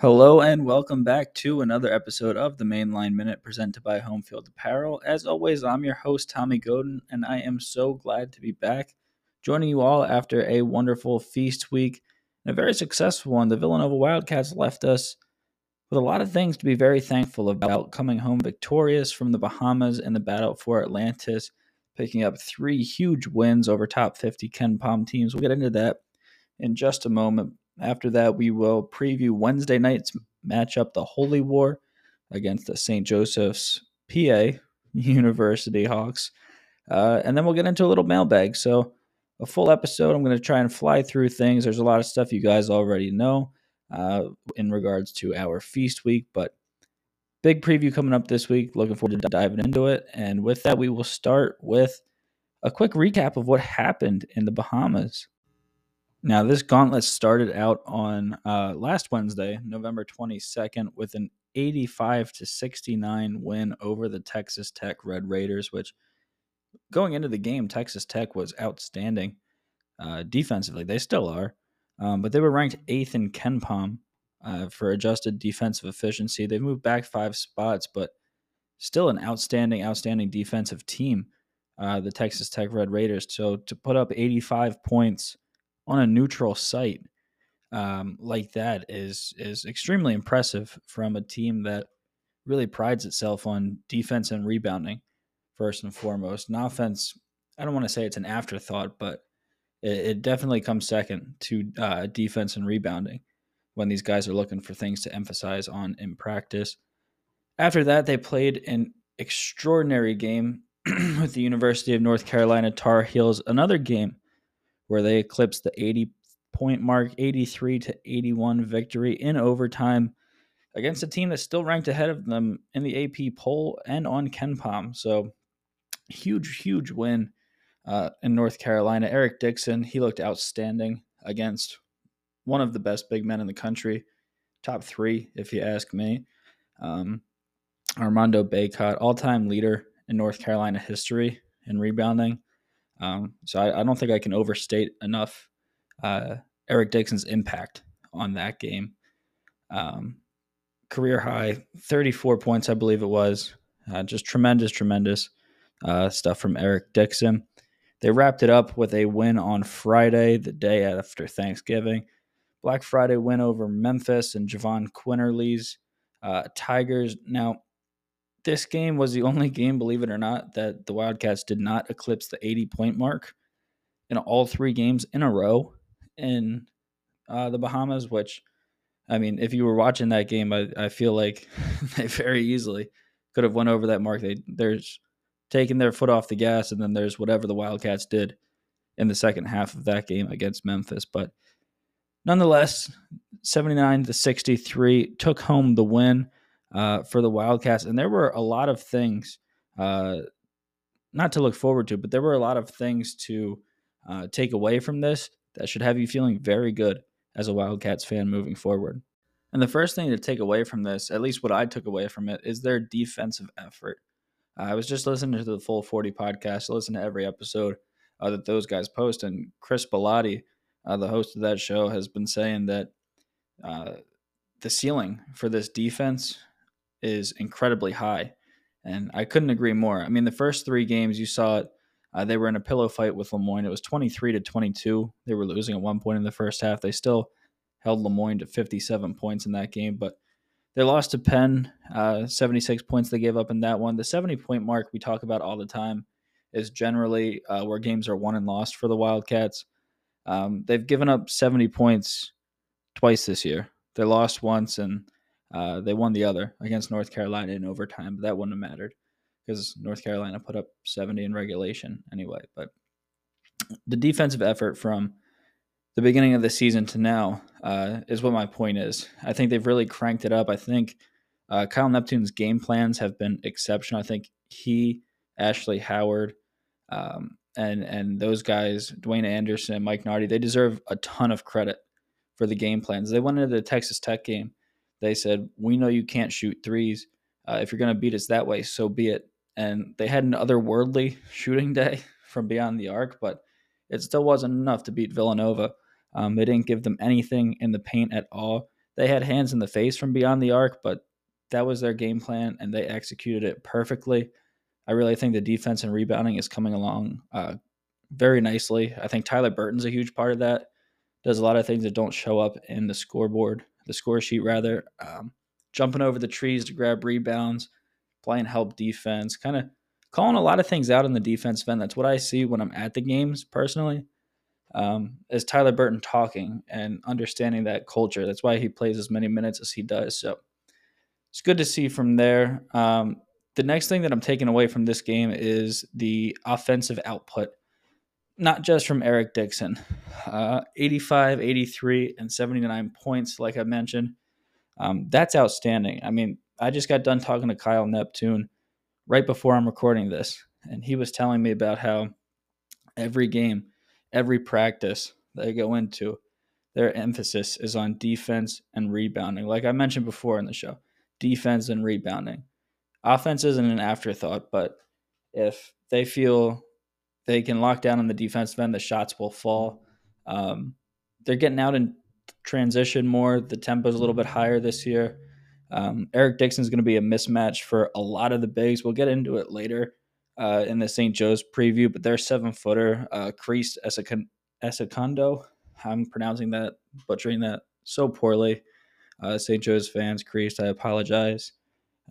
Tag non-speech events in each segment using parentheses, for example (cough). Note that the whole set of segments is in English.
Hello and welcome back to another episode of the Mainline Minute presented by Homefield Apparel. As always, I'm your host, Tommy Godin, and I am so glad to be back joining you all after a wonderful feast week and a very successful one. The Villanova Wildcats left us with a lot of things to be very thankful about, coming home victorious from the Bahamas in the battle for Atlantis, picking up three huge wins over top 50 KenPom teams. We'll get into that in just a moment. After that, we will preview Wednesday night's matchup, the Holy War, against the St. Joseph's PA (laughs) University Hawks. Uh, and then we'll get into a little mailbag. So, a full episode. I'm going to try and fly through things. There's a lot of stuff you guys already know uh, in regards to our feast week, but big preview coming up this week. Looking forward to diving into it. And with that, we will start with a quick recap of what happened in the Bahamas. Now, this gauntlet started out on uh, last Wednesday, November 22nd, with an 85 to 69 win over the Texas Tech Red Raiders, which going into the game, Texas Tech was outstanding uh, defensively. They still are, um, but they were ranked eighth in KenPom uh, for adjusted defensive efficiency. They've moved back five spots, but still an outstanding, outstanding defensive team, uh, the Texas Tech Red Raiders. So to put up 85 points on a neutral site um, like that is is extremely impressive from a team that really prides itself on defense and rebounding first and foremost. And offense, I don't want to say it's an afterthought, but it, it definitely comes second to uh, defense and rebounding when these guys are looking for things to emphasize on in practice. After that, they played an extraordinary game (clears throat) with the University of North Carolina Tar Heels, another game where they eclipsed the 80 point mark, 83 to 81 victory in overtime against a team that's still ranked ahead of them in the AP poll and on KenPom. So huge, huge win uh, in North Carolina. Eric Dixon, he looked outstanding against one of the best big men in the country, top three, if you ask me. Um, Armando Bacot, all time leader in North Carolina history in rebounding. Um, so I, I, don't think I can overstate enough uh, Eric Dixon's impact on that game. Um, career high, 34 points, I believe it was. Uh, just tremendous, tremendous uh, stuff from Eric Dixon. They wrapped it up with a win on Friday, the day after Thanksgiving. Black Friday win over Memphis and Jahvon Quinerly's uh, Tigers. Now, this game was the (laughs) only game, believe it or not, that the Wildcats did not eclipse the 80 point mark in all three games in a row in uh, the Bahamas, which, I mean, if you were watching that game, I, I feel like (laughs) they very easily could have went over that mark. They There's taking their foot off the gas, and then there's whatever the Wildcats did in the second half of that game against Memphis. But nonetheless, 79 to 63 took home the win uh, for the Wildcats. And there were a lot of things, uh, not to look forward to, but there were a lot of things to uh, take away from this that should have you feeling very good as a Wildcats fan moving forward. And the first thing to take away from this, at least what I took away from it, is their defensive effort. I was just listening to the Full 40 podcast. I listen to every episode uh, that those guys post. And Chris Bellotti, uh, the host of that show, has been saying that uh, the ceiling for this defense is incredibly high. And I couldn't agree more. I mean, the first three games you saw it, uh, they were in a pillow fight with Le Moyne. It was 23 to 22. They were losing at one point in the first half. They still held Le Moyne to 57 points in that game, but they lost to Penn, uh, 76 points they gave up in that one. The 70 point mark we talk about all the time is generally uh, where games are won and lost for the Wildcats. Um, they've given up 70 points twice this year. They lost once and uh, they won the other against North Carolina in overtime, but that wouldn't have mattered because North Carolina put up 70 in regulation anyway. But the defensive effort from the beginning of the season to now uh, is what my point is. I think they've really cranked it up. I think uh, Kyle Neptune's game plans have been exceptional. I think he, Ashley Howard, um, and and those guys, Dwayne Anderson, and Mike Nardi, they deserve a ton of credit for the game plans. They went into the Texas Tech game they said, We know you can't shoot threes. Uh, if you're going to beat us that way, so be it. And they had an otherworldly (laughs) shooting day (laughs) from beyond the arc, but it still wasn't enough to beat Villanova. Um, they didn't give them anything in the paint at all. they had hands in the face from beyond the arc, but that was their game plan and they executed it perfectly. I really think the defense and rebounding is coming along uh, very nicely. I think Tyler Burton's a huge part of that. Does a lot of things that don't show up in the scoreboard, the score sheet rather. Um, jumping over the trees to grab rebounds, playing help defense, kind of calling a lot of things out in the defense end. That's what I see when I'm at the games personally. Um, is Tyler Burton talking and understanding that culture. That's why he plays as many minutes as he does. So it's good to see from there. Um, the next thing that I'm taking away from this game is the offensive output, not just from Eric Dixon. Uh, 85, 83, and 79 points, like I mentioned. Um, that's outstanding. I mean, I just got done talking to Kyle Neptune right before I'm recording this, and he was telling me about how every game, every practice they go into, their emphasis is on defense and rebounding. Like I mentioned before in the show, defense and rebounding. Offense isn't an afterthought, but if they feel they can lock down on the defense, then the shots will fall. Um, they're getting out in transition more. The tempo is a little bit higher this year. Um, Eric Dixon is going to be a mismatch for a lot of the bigs. We'll get into it later uh, in the St. Joe's preview, but their seven footer, uh, Christ Essandoko. I'm pronouncing that, butchering that so poorly. Uh, St. Joe's fans, Christ, I apologize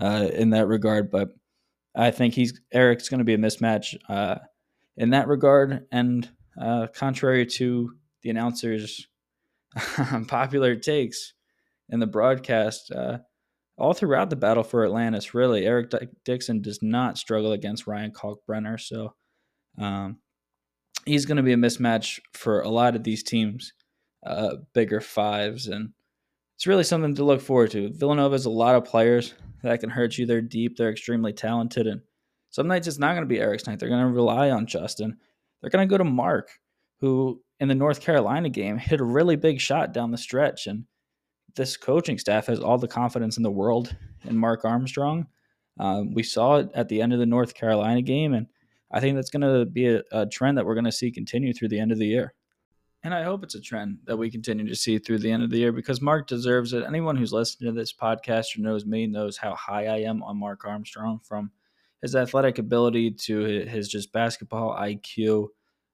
uh, in that regard, but I think he's Eric's going to be a mismatch uh, in that regard. And uh, contrary to the announcers' (laughs) popular takes in the broadcast, uh, all throughout the battle for Atlantis, really, Eric D- Dixon does not struggle against Ryan Kalkbrenner. So um, he's going to be a mismatch for a lot of these teams, uh, bigger fives. And it's really something to look forward to. Villanova has a lot of players that can hurt you. They're deep, they're extremely talented. And some nights it's not going to be Eric's night. They're going to rely on Justin. They're going to go to Mark, who in the North Carolina game hit a really big shot down the stretch. And this coaching staff has all the confidence in the world in Mark Armstrong. Um, we saw it at the end of the North Carolina game, and I think that's going to be a, a trend that we're going to see continue through the end of the year. And I hope it's a trend that we continue to see through the end of the year because Mark deserves it. Anyone who's listening to this podcast or knows me knows how high I am on Mark Armstrong from his athletic ability to his just basketball IQ.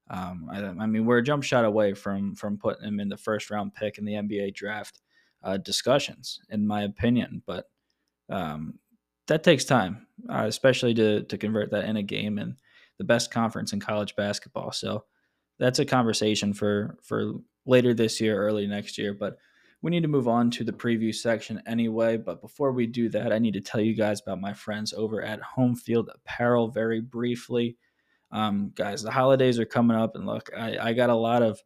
Um, I, I, mean, we're a jump shot away from from putting him in the first round pick in the NBA draft uh, discussions, in my opinion. But um, that takes time, uh, especially to to convert that in a game and the best conference in college basketball. So that's a conversation for for later this year, early next year. But we need to move on to the preview section anyway. But before we do that, I need to tell you guys about my friends over at Home Field Apparel very briefly. Um, guys, the holidays are coming up, and look, I, I got a lot of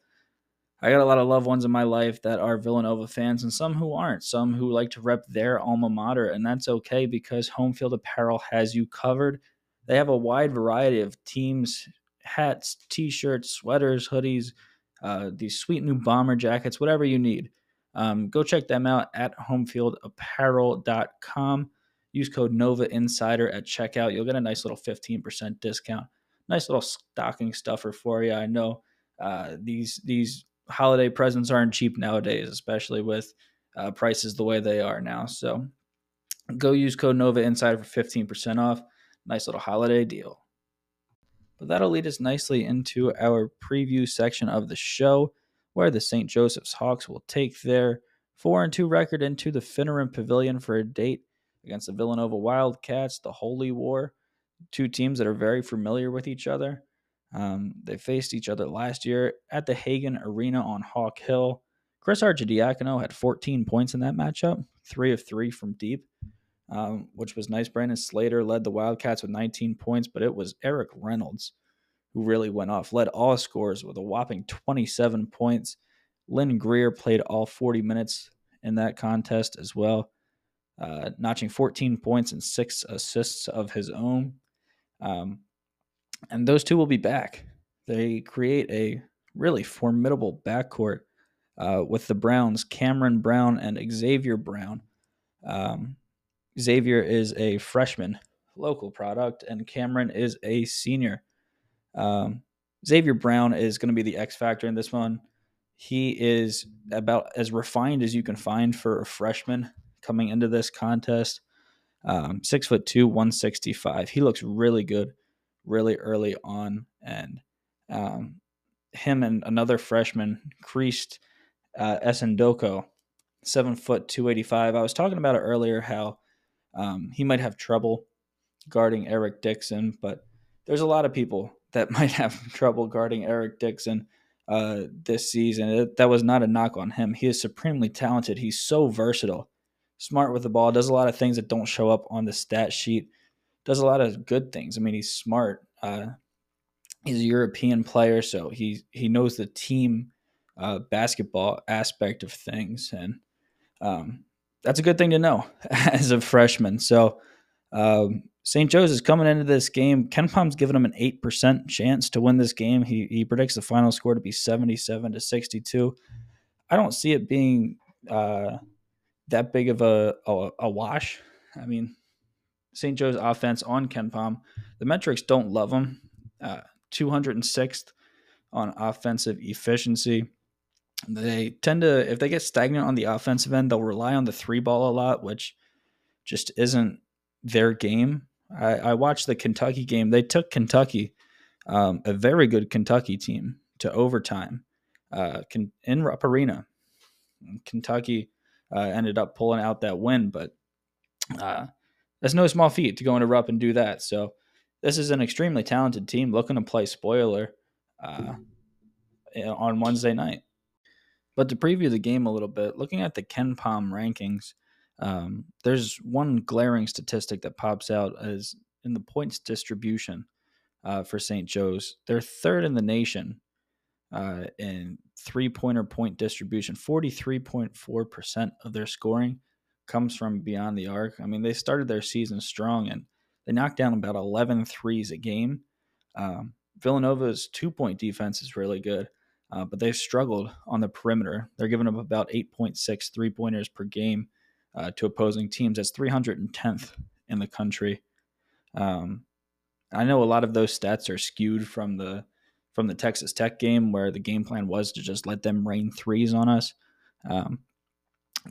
I got a lot of loved ones in my life that are Villanova fans and some who aren't, some who like to rep their alma mater, and that's okay because Home Field Apparel has you covered. They have a wide variety of teams, hats, t shirts, sweaters, hoodies, uh, these sweet new bomber jackets, whatever you need. Um, go check them out at homefieldapparel.com. Use code Nova Insider at checkout. You'll get a nice little 15% discount. Nice little stocking stuffer for you. I know uh, these these holiday presents aren't cheap nowadays, especially with uh, prices the way they are now. So go use code Nova Insider for 15% off. Nice little holiday deal. But that'll lead us nicely into our preview section of the show, where the St. Joseph's Hawks will take their 4 and 2 record into the Finneran Pavilion for a date against the Villanova Wildcats, the Holy War, two teams that are very familiar with each other. Um, they faced each other last year at the Hagan Arena on Hawk Hill. Chris Arcidiacono had 14 points in that matchup, three of three from deep, um, which was nice. Brandon Slater led the Wildcats with 19 points, but it was Erik Reynolds who really went off, led all scores with a whopping 27 points. Lynn Greer played all 40 minutes in that contest as well, uh, notching 14 points and six assists of his own. Um, and those two will be back. They create a really formidable backcourt uh, with the Browns, Cameron Brown and Xavier Brown. Um, Xavier is a freshman, local product, and Cameron is a senior. Um, Xavier Brown is going to be the X factor in this one. he is about as refined as you can find for a freshman coming into this contest. Um, six foot two, 165. He looks really good really early on. And um, him and another freshman, Christ uh, Essandoko, seven foot, 285. I was talking about it earlier how um, he might have trouble guarding Eric Dixon, but there's a lot of people that (laughs) might have trouble guarding Eric Dixon uh, this season. It, that was not a knock on him. He is supremely talented. He's so versatile, smart with the ball, does a lot of things that don't show up on the stat sheet, does a lot of good things. I mean, he's smart. Uh, he's a European player, so he he knows the team uh, basketball aspect of things, and um, that's a good thing to know (laughs) as a freshman. So um, St. Joe's is coming into this game. KenPom's giving him an eight percent chance to win this game. He he predicts the final score to be seventy seven to sixty two. I don't see it being uh, that big of a, a, a wash. I mean, St. Joe's offense on KenPom, the metrics don't love him. Uh, 206th on offensive efficiency. They tend to, if they get stagnant on the offensive end, they'll rely on the three ball a lot, which just isn't their game. I, I watched the Kentucky game. They took Kentucky, um, a very good Kentucky team, to overtime uh, in Rupp Arena. Kentucky uh, ended up pulling out that win, but uh, that's no small feat to go into Rupp and do that. So this is an extremely talented team looking to play spoiler uh, on Wednesday night. But to preview the game a little bit, looking at the KenPom rankings, um, there's one glaring statistic that pops out as in the points distribution uh, for St. Joe's. They're third in the nation uh, in three pointer point distribution. 43.4% of their scoring comes from beyond the arc. I mean, they started their season strong and they knocked down about 11 threes a game. Um, Villanova's two point defense is really good, uh, but they've struggled on the perimeter. They're giving up about 8.6 three pointers per game uh, to opposing teams. That's 310th in the country. Um, I know a lot of those stats are skewed from the from the Texas Tech game, where the game plan was to just let them rain threes on us. Um,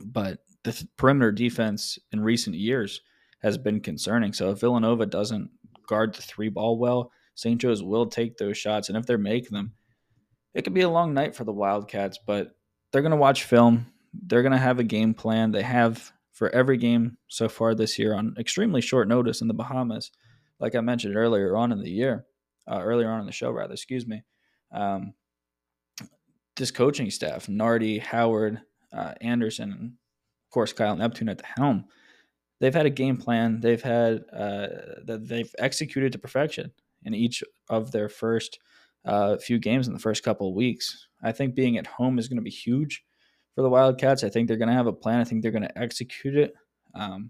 but the perimeter defense in recent years has been concerning. So if Villanova doesn't guard the three ball well, St. Joe's will take those shots, and if they're making them, it could be a long night for the Wildcats. But they're going to watch film. They're going to have a game plan. They have for every game so far this year on extremely short notice in the Bahamas, like I mentioned earlier on in the year, uh, earlier on in the show, rather. Excuse me. Um, this coaching staff, Nardi, Howard, uh, Anderson, and of course Kyle Neptune at the helm they've had a game plan. They've had uh, that they've executed to perfection in each of their first uh, few games in the first couple of weeks. I think being at home is going to be huge for the Wildcats. I think they're going to have a plan. I think they're going to execute it. Um,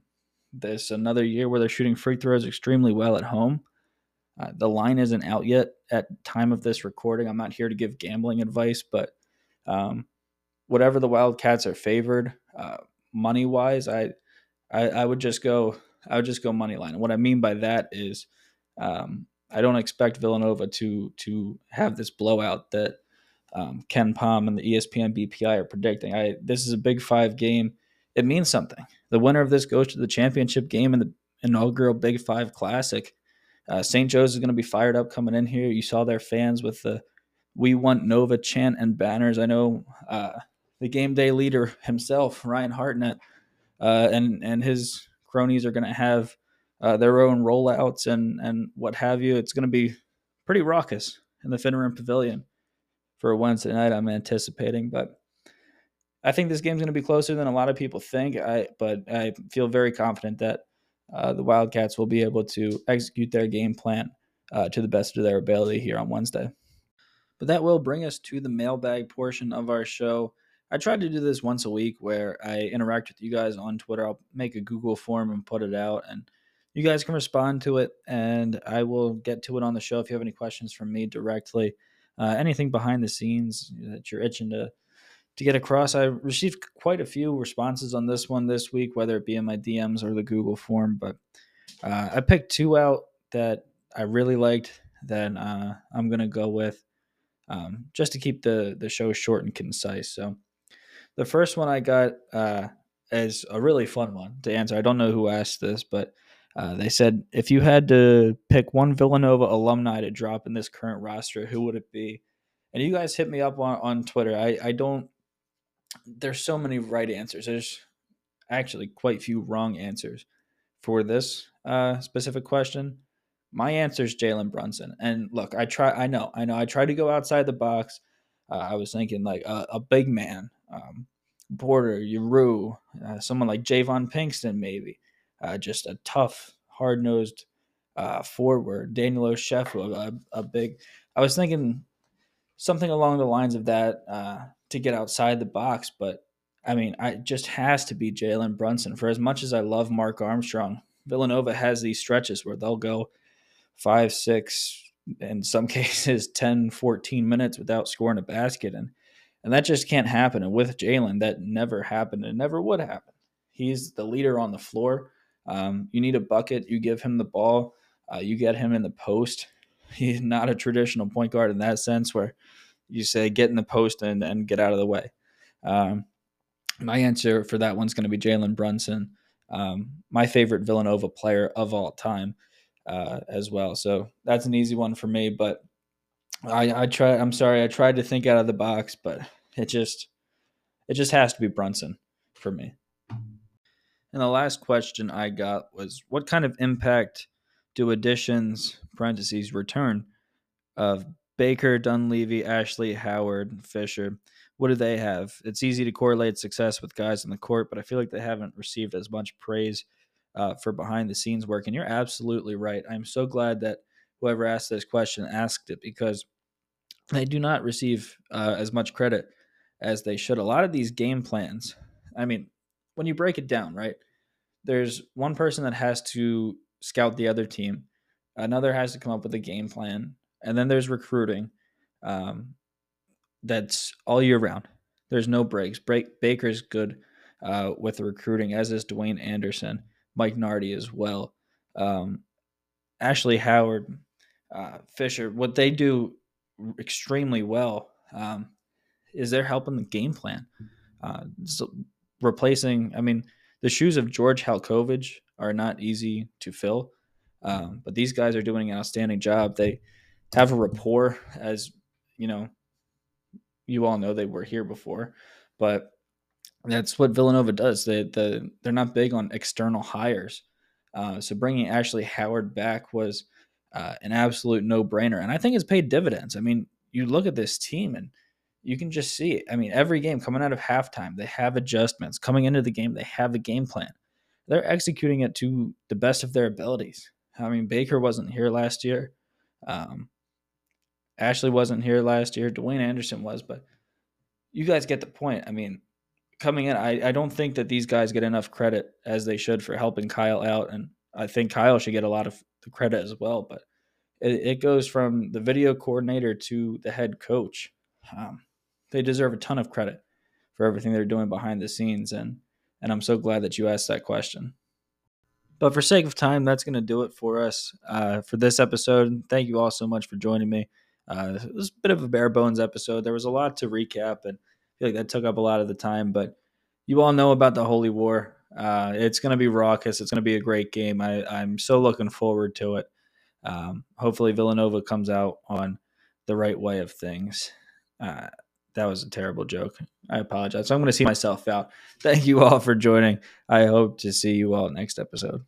there's another year where they're shooting free throws extremely well at home. Uh, the line isn't out yet at time of this recording. I'm not here to give gambling advice, but um, whatever the Wildcats are favored uh, money wise, I I, I would just go I would just go money line. And what I mean by that is um, I don't expect Villanova to to have this blowout that um, Palm and the ESPN BPI are predicting. I this is a Big Five game. It means something. The winner of this goes to the championship game in the inaugural Big Five Classic. Uh, St. Joe's is going to be fired up coming in here. You saw their fans with the "We Want Nova" chant and banners. I know uh, the game day leader himself, Ryan Hartnett uh, and and his cronies are going to have uh, their own rollouts and and what have you. It's going to be pretty raucous in the Finneran Pavilion for Wednesday night. I'm anticipating, but I think this game's going to be closer than a lot of people think. I but I feel very confident that uh, the Wildcats will be able to execute their game plan uh, to the best of their ability here on Wednesday. But that will bring us to the mailbag portion of our show. I try to do this once a week where I interact with you guys on Twitter. I'll make a Google form and put it out, and you guys can respond to it, and I will get to it on the show if you have any questions from me directly. Uh, anything behind the scenes that you're itching to to get across. I received quite a few responses on this one this week, whether it be in my DMs or the Google form. But uh, I picked two out that I really liked that uh, I'm gonna go with. um, just to keep the the show short and concise. So the first one I got uh, is a really fun one to answer. I don't know who asked this, but uh, they said if you had to pick one Villanova alumni to drop in this current roster, who would it be? And you guys hit me up on, on Twitter. I, I don't. There's so many right answers. There's actually quite few wrong answers for this uh, specific question. My answer is Jalen Brunson. And look, I try. I know. I know. I try to go outside the box. Uh, I was thinking like a, a big man, um, Porter, Yearoo, uh, someone like JayVaughn Pinkston, maybe. Uh, just a tough, hard nosed uh, forward. Daniel Ochefu, a, a, big. I was thinking something along the lines of that uh, to get outside the box, but I mean, I just has to be Jalen Brunson. For as much as I love Mark Armstrong, Villanova has these stretches where they'll go five, six, in some (laughs) cases 10, 14 minutes without scoring a basket. And and that just can't happen. And with Jalen, that never happened and never would happen. He's the leader on the floor. Um, you need a bucket, you give him the ball, uh, you get him in the post. (laughs) He's not a traditional point guard in that sense where you say get in the post and, and get out of the way. Um, my answer for that one's going to be Jalen Brunson, um, my favorite Villanova player of all time uh, as well. So that's an easy one for me. But I, I try. I'm sorry. I tried to think out of the box, but it just it just has to be Brunson for me. And the last question I got was, what kind of impact do additions (parentheses return) of Baker, Dunleavy, Ashley, Howard, Fisher? What do they have? It's easy to correlate success with guys in the court, but I feel like they haven't received as much praise uh, for behind the scenes work. And you're absolutely right. I'm so glad that whoever asked this question asked it because they do not receive uh, as much credit as they should. A lot of these game plans, I mean, when you break it down, right? There's one person that has to scout the other team, another has to come up with a game plan, and then there's recruiting. Um, that's all year round. There's no breaks. Break Baker's good uh, with the recruiting, as is Dwayne Anderson. Mike Nardi as well. Um, Ashley Howard, uh, Fisher, what they do extremely well um, is they're helping the game plan. Uh, so replacing, I mean, the shoes of George Halcovage are not easy to fill, um, but these guys are doing an outstanding job. They have a rapport, as you know, you all know they were here before, but that's what Villanova does. They the they're not big on external hires. Uh, so bringing Ashley Howard back was uh, an absolute no brainer, and I think it's paid dividends. I mean, you look at this team and you can just see it. I mean, every game coming out of halftime, they have adjustments. Coming into the game, they have a game plan. They're executing it to the best of their abilities. I mean, Baker wasn't here last year. Um, Ashley wasn't here last year. Dwayne Anderson was, but you guys get the point. I mean, coming in, I, I don't think that these guys get enough credit as they should for helping Kyle out. And I think Kyle should get a lot of the credit as well. But it, it goes from the video coordinator to the head coach. Um, they deserve a ton of credit for everything they're doing behind the scenes. And, and I'm so glad that you asked that question. But for sake of time, that's going to do it for us uh, for this episode. Thank you all so much for joining me. Uh, it was a bit of a bare bones episode. There was a lot to recap, and I feel like that took up a lot of the time. But you all know about the Holy War. Uh, it's going to be raucous. It's going to be a great game. I, I'm so looking forward to it. Um, hopefully, Villanova comes out on the right way of things. That was a terrible joke. I apologize. So I'm going to see myself out. Thank you all for joining. I hope to see you all next episode.